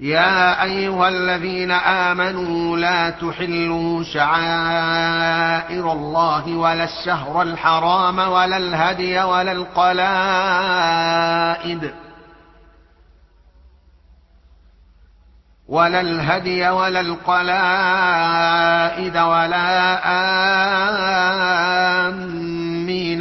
يا أيها الذين آمنوا لا تحلوا شعائر الله ولا الشهر الحرام ولا الهدي ولا القلائد ولا الهدي ولا القلائد ولا آمين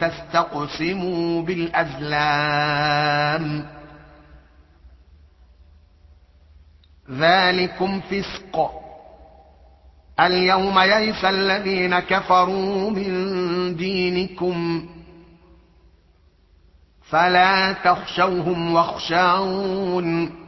تستقسموا بالأزلام. ذلكم فسق. اليوم يئس الذين كفروا من دينكم. فلا تخشوهم واخشون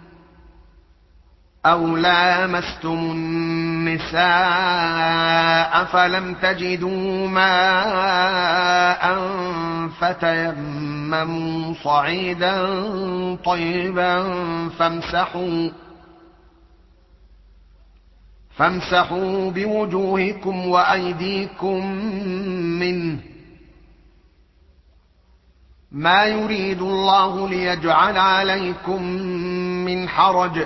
أو لامستم النساء فلم تجدوا ماء فتيمموا صعيدا طيبا فامسحوا فامسحوا بوجوهكم وأيديكم منه ما يريد الله ليجعل عليكم من حرج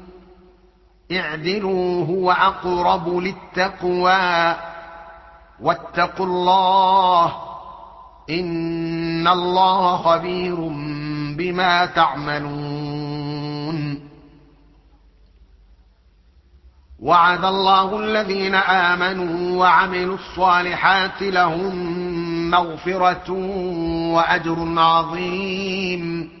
اعدلوا هو أقرب للتقوى واتقوا الله إن الله خبير بما تعملون. وعد الله الذين آمنوا وعملوا الصالحات لهم مغفرة وأجر عظيم.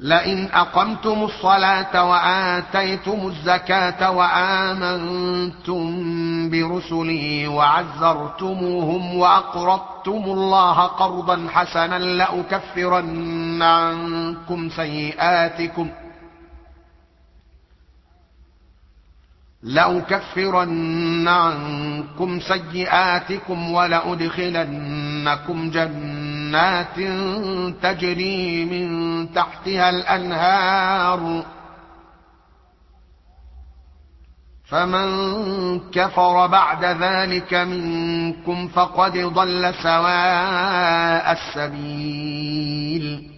لئن أقمتم الصلاة وآتيتم الزكاة وآمنتم برسلي وعزرتموهم وأقرضتم الله قرضا حسنا لأكفرن عنكم سيئاتكم لأكفرن عنكم سيئاتكم ولأدخلنكم جنات تجري من تحتها الأنهار. فمن كفر بعد ذلك منكم فقد ضل سواء السبيل.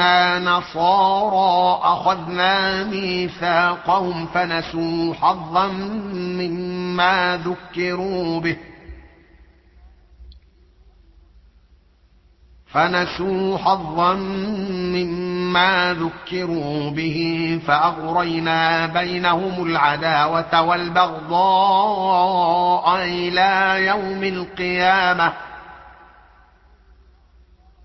أنا نصارى اخذنا ميثاقهم فنسوا حظا مما ذكروا به فنسوا حظا مما ذكروا به فأغرينا بينهم العداوة والبغضاء إلى يوم القيامة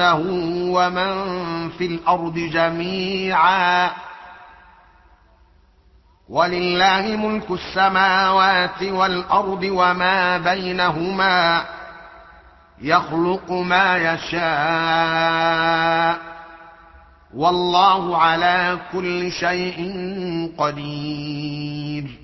ومن في الأرض جميعا. ولله ملك السماوات والأرض وما بينهما. يخلق ما يشاء. والله على كل شيء قدير.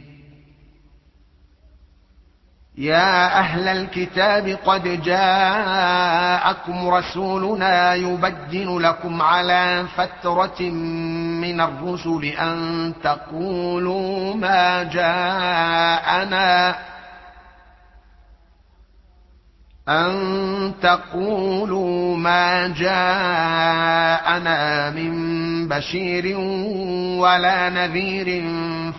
يا أهل الكتاب قد جاءكم رسولنا يبين لكم على فترة من الرسل أن تقولوا ما جاءنا أن تقولوا ما جاءنا من بشير ولا نذير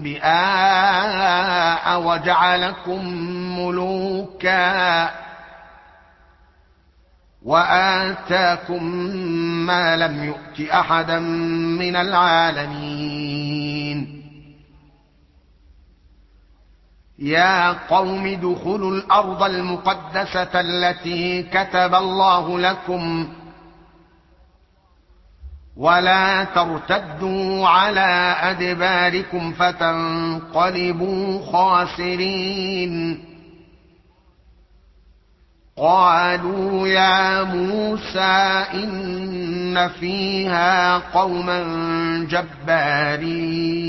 انبئاء وجعلكم ملوكا وآتاكم ما لم يؤت أحدا من العالمين. يا قوم ادخلوا الأرض المقدسة التي كتب الله لكم ولا ترتدوا على ادباركم فتنقلبوا خاسرين قالوا يا موسى ان فيها قوما جبارين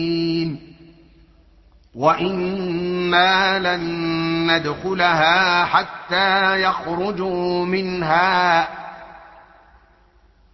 وأنا لن ندخلها حتى يخرجوا منها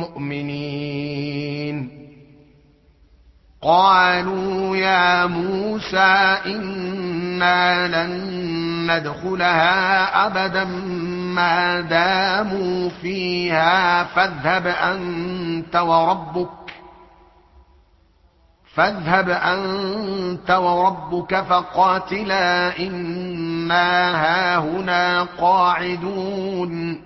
مؤمنين. قالوا يا موسى إنا لن ندخلها أبدا ما داموا فيها فاذهب أنت وربك فاذهب أنت وربك فقاتلا إنا هاهنا قاعدون.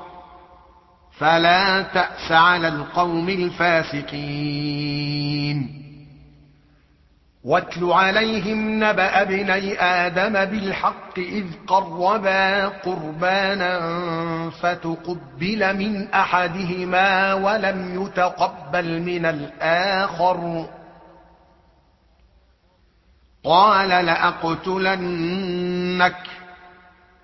فلا تأس على القوم الفاسقين. واتل عليهم نبأ ابني آدم بالحق إذ قربا قربانا فتقبل من أحدهما ولم يتقبل من الآخر. قال لأقتلنك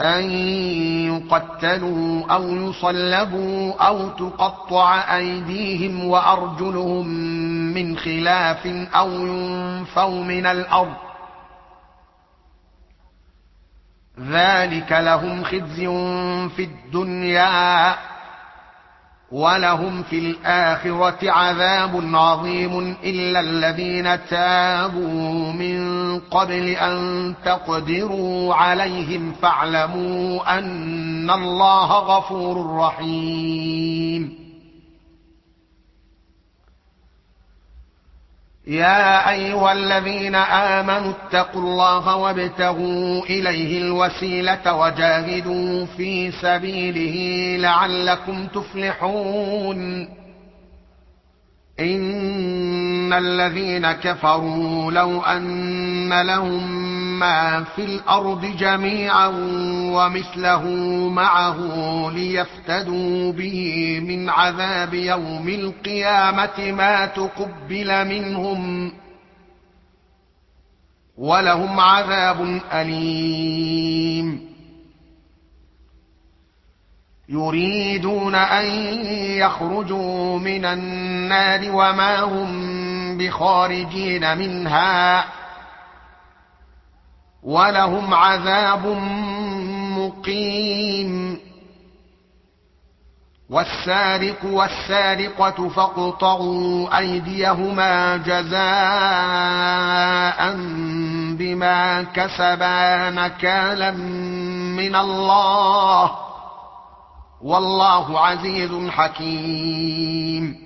أن يقتلوا أو يصلبوا أو تقطع أيديهم وأرجلهم من خلاف أو ينفوا من الأرض. ذلك لهم خزي في الدنيا ولهم في الآخرة عذاب عظيم إلا الذين تابوا من قبل أن تقدروا عليهم فاعلموا أن الله غفور رحيم. يا أيها الذين آمنوا اتقوا الله وابتغوا إليه الوسيلة وجاهدوا في سبيله لعلكم تفلحون. ان الذين كفروا لو ان لهم ما في الأرض جميعا ومثله معه ليفتدوا به من عذاب يوم القيامه ما تقبل منهم ولهم عذاب اليم يريدون ان يخرجوا من النار وما هم بخارجين منها ولهم عذاب مقيم. والسارق والسارقة فاقطعوا أيديهما جزاء بما كسبا نكالا من الله. والله عزيز حكيم.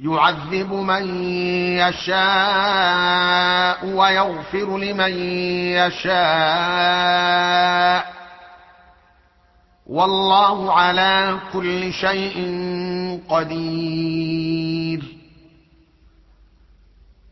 يعذب من يشاء ويغفر لمن يشاء. والله على كل شيء قدير.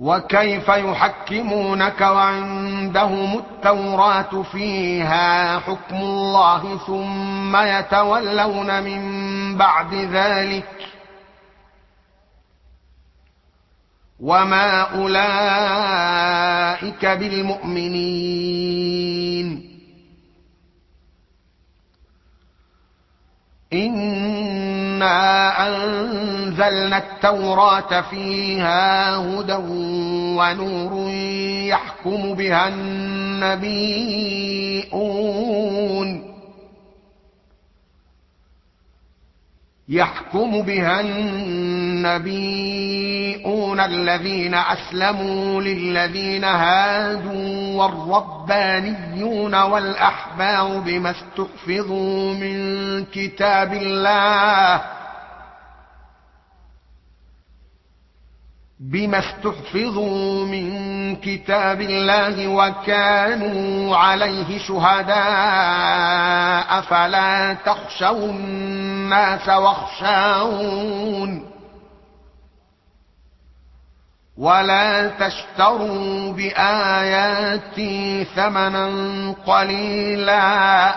وكيف يحكمونك وعندهم التوراة فيها حكم الله ثم يتولون من بعد ذلك وما أولئك بالمؤمنين إنا أنزلنا التوراة فيها هدى ونور يحكم بها النبيون يحكم بها النبيون الذين أسلموا للذين هادوا والربانيون والاحبار بما استحفظوا من كتاب الله بما استحفظوا من كتاب الله وكانوا عليه شهداء فلا تخشوا الناس واخشون ولا تشتروا بآياتي ثمنا قليلا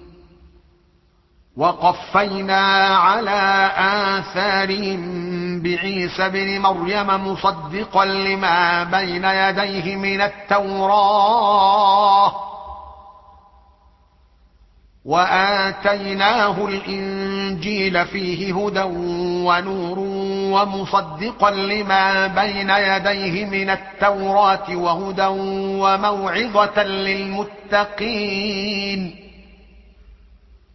وقفينا على آثارهم بعيسى بن مريم مصدقا لما بين يديه من التوراة. وآتيناه الإنجيل فيه هدى ونور ومصدقا لما بين يديه من التوراة وهدى وموعظة للمتقين.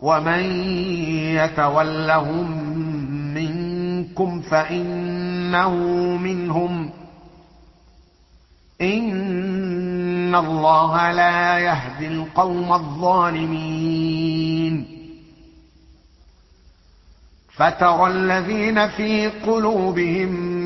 ومن يتولهم منكم فانه منهم ان الله لا يهدي القوم الظالمين. فترى الذين في قلوبهم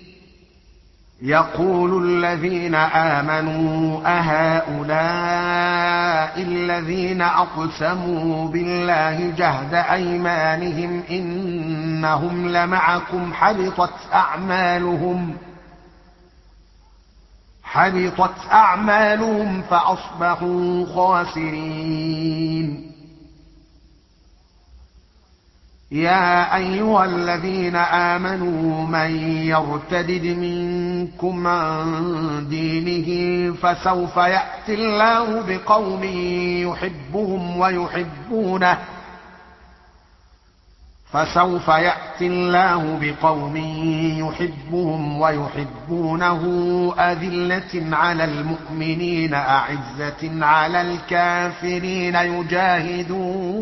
يقول الذين آمنوا أهؤلاء الذين أقسموا بالله جهد أيمانهم إنهم لمعكم حبطت أعمالهم حبطت أعمالهم فأصبحوا خاسرين يا أيها الذين آمنوا من يرتدد منكم عن دينه فسوف يأتي الله بقوم يحبهم ويحبونه فسوف يأتي الله بقوم يحبهم ويحبونه أذلة على المؤمنين أعزة على الكافرين يجاهدون.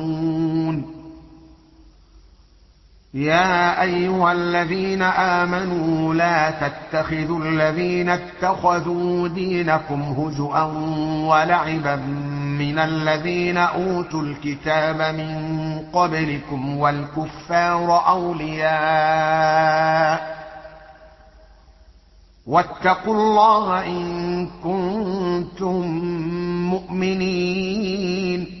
يا أيها الذين آمنوا لا تتخذوا الذين اتخذوا دينكم هزءا ولعبا من الذين أوتوا الكتاب من قبلكم والكفار أولياء واتقوا الله إن كنتم مؤمنين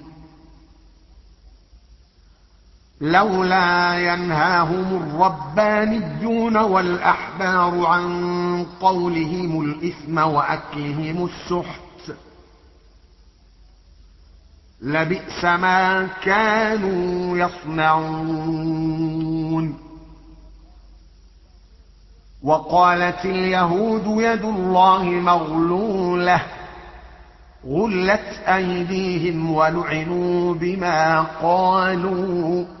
لولا ينهاهم الربانيون والأحبار عن قولهم الإثم وأكلهم السحت لبئس ما كانوا يصنعون. وقالت اليهود يد الله مغلولة غلت أيديهم ولعنوا بما قالوا.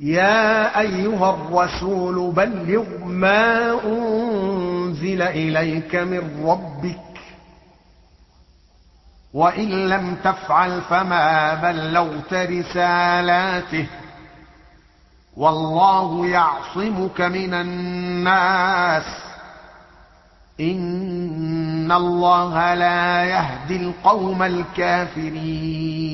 يا أيها الرسول بلغ ما أنزل إليك من ربك وإن لم تفعل فما بلغت رسالاته والله يعصمك من الناس إن الله لا يهدي القوم الكافرين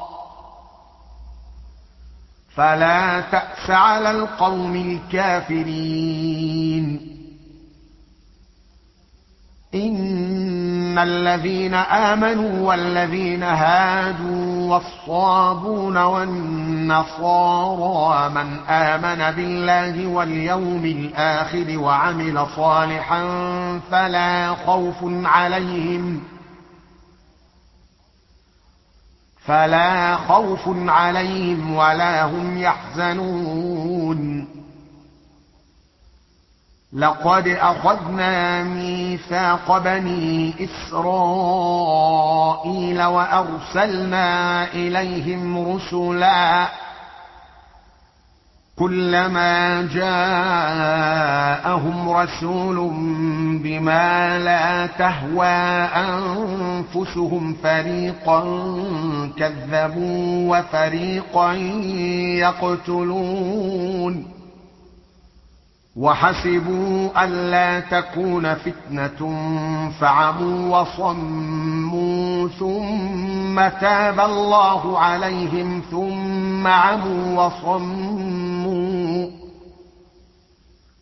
فلا تأس على القوم الكافرين. إن الذين آمنوا والذين هادوا والصابون والنصارى من آمن بالله واليوم الآخر وعمل صالحا فلا خوف عليهم فلا خوف عليهم ولا هم يحزنون. لقد أخذنا ميثاق بني إسرائيل وأرسلنا إليهم رسلا كلما جاءهم رسول بما لا تهوى أنفسهم فريقا كذبوا وفريقا يقتلون وحسبوا الا تكون فتنة فعموا وصموا ثم تاب الله عليهم ثم عموا وصموا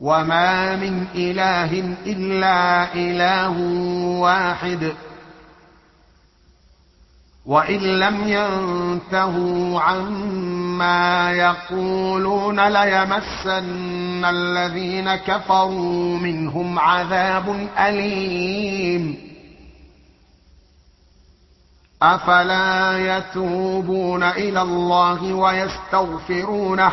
وما من اله الا اله واحد وان لم ينتهوا عما يقولون ليمسن الذين كفروا منهم عذاب اليم افلا يتوبون إلى الله ويستغفرونه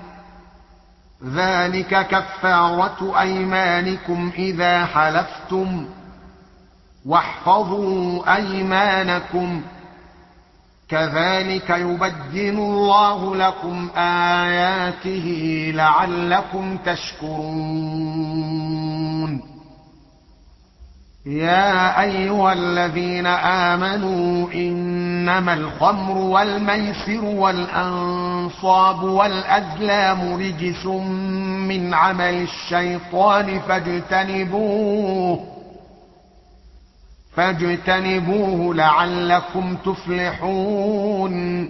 ذلك كفاره ايمانكم اذا حلفتم واحفظوا ايمانكم كذلك يبين الله لكم اياته لعلكم تشكرون يا ايها الذين امنوا إنما الخمر والميسر والأنصاب والأزلام رجس من عمل الشيطان فاجتنبوه فاجتنبوه لعلكم تفلحون.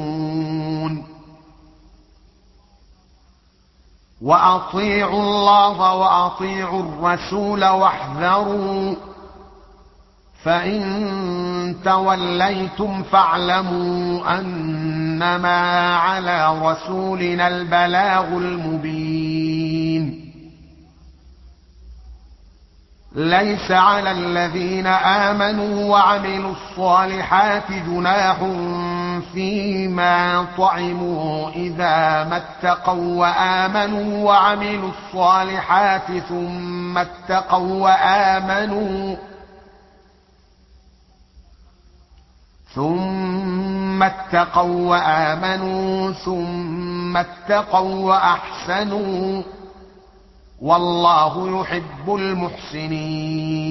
وأطيعوا الله وأطيعوا الرسول واحذروا فإن توليتم فاعلموا أنما على رسولنا البلاغ المبين. ليس على الذين آمنوا وعملوا الصالحات جناح فيما طعموا إذا ما اتقوا وآمنوا وعملوا الصالحات ثم اتقوا وآمنوا ثم اتقوا وآمنوا ثم اتقوا وأحسنوا والله يحب المحسنين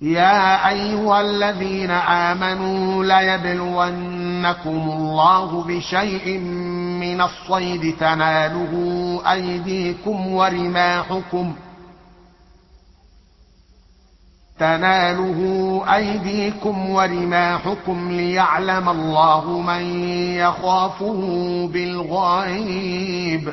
يا أيها الذين آمنوا ليبلونكم الله بشيء من الصيد تناله أيديكم ورماحكم تناله أيديكم ورماحكم ليعلم الله من يخافه بالغيب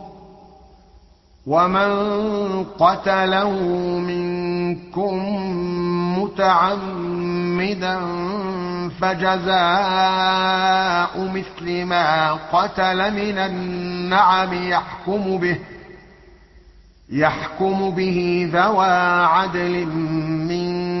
ومن قتله منكم متعمدا فجزاء مثل ما قتل من النعم يحكم به يحكم به ذوى عدل منكم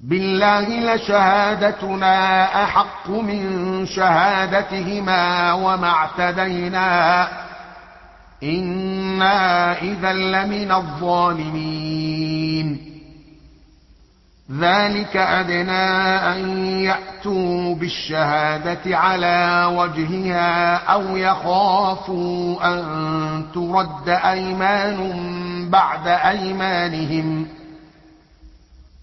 بالله لشهادتنا أحق من شهادتهما وما اعتدينا. إنا إذا لمن الظالمين. ذلك أدنى أن يأتوا بالشهادة على وجهها أو يخافوا أن ترد أيمان بعد أيمانهم.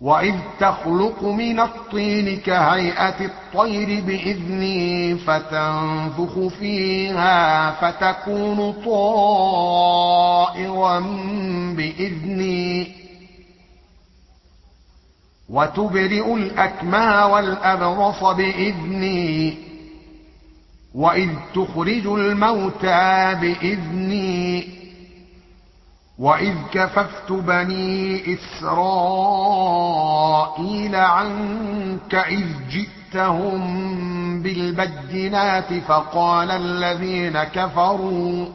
وإذ تخلق من الطين كهيئة الطير بإذني فتنفخ فيها فتكون طائرا بإذني وتبرئ الأكمى والأبرص بإذني وإذ تخرج الموتى بإذني وإذ كففت بني إسرائيل عنك إذ جئتهم بالبينات فقال الذين كفروا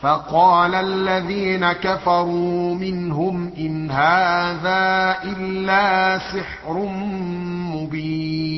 فقال الذين كفروا منهم إن هذا إلا سحر مبين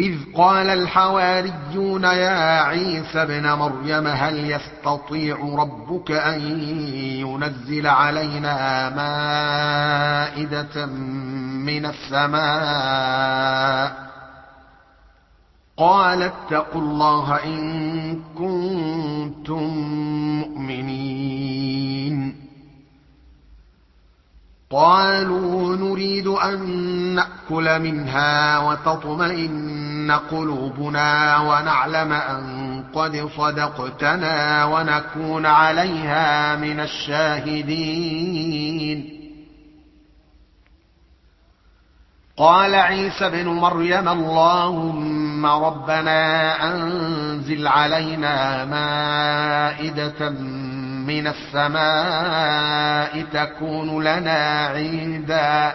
إذ قال الحواريون يا عيسى ابن مريم هل يستطيع ربك أن ينزل علينا مائدة من السماء؟ قال اتقوا الله إن كنتم مؤمنين. قالوا نريد أن نأكل منها وتطمئن قلوبنا ونعلم أن قد صدقتنا ونكون عليها من الشاهدين. قال عيسى بن مريم اللهم ربنا أنزل علينا مائدة من السماء تكون لنا عيدا.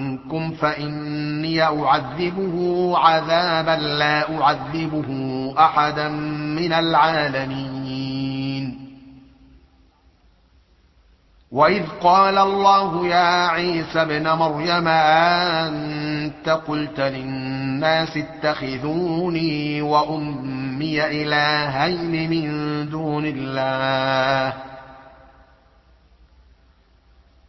منكم فإني أعذبه عذابا لا أعذبه أحدا من العالمين. وإذ قال الله يا عيسى ابن مريم أنت قلت للناس اتخذوني وأمي إلهين من دون الله؟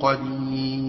قدير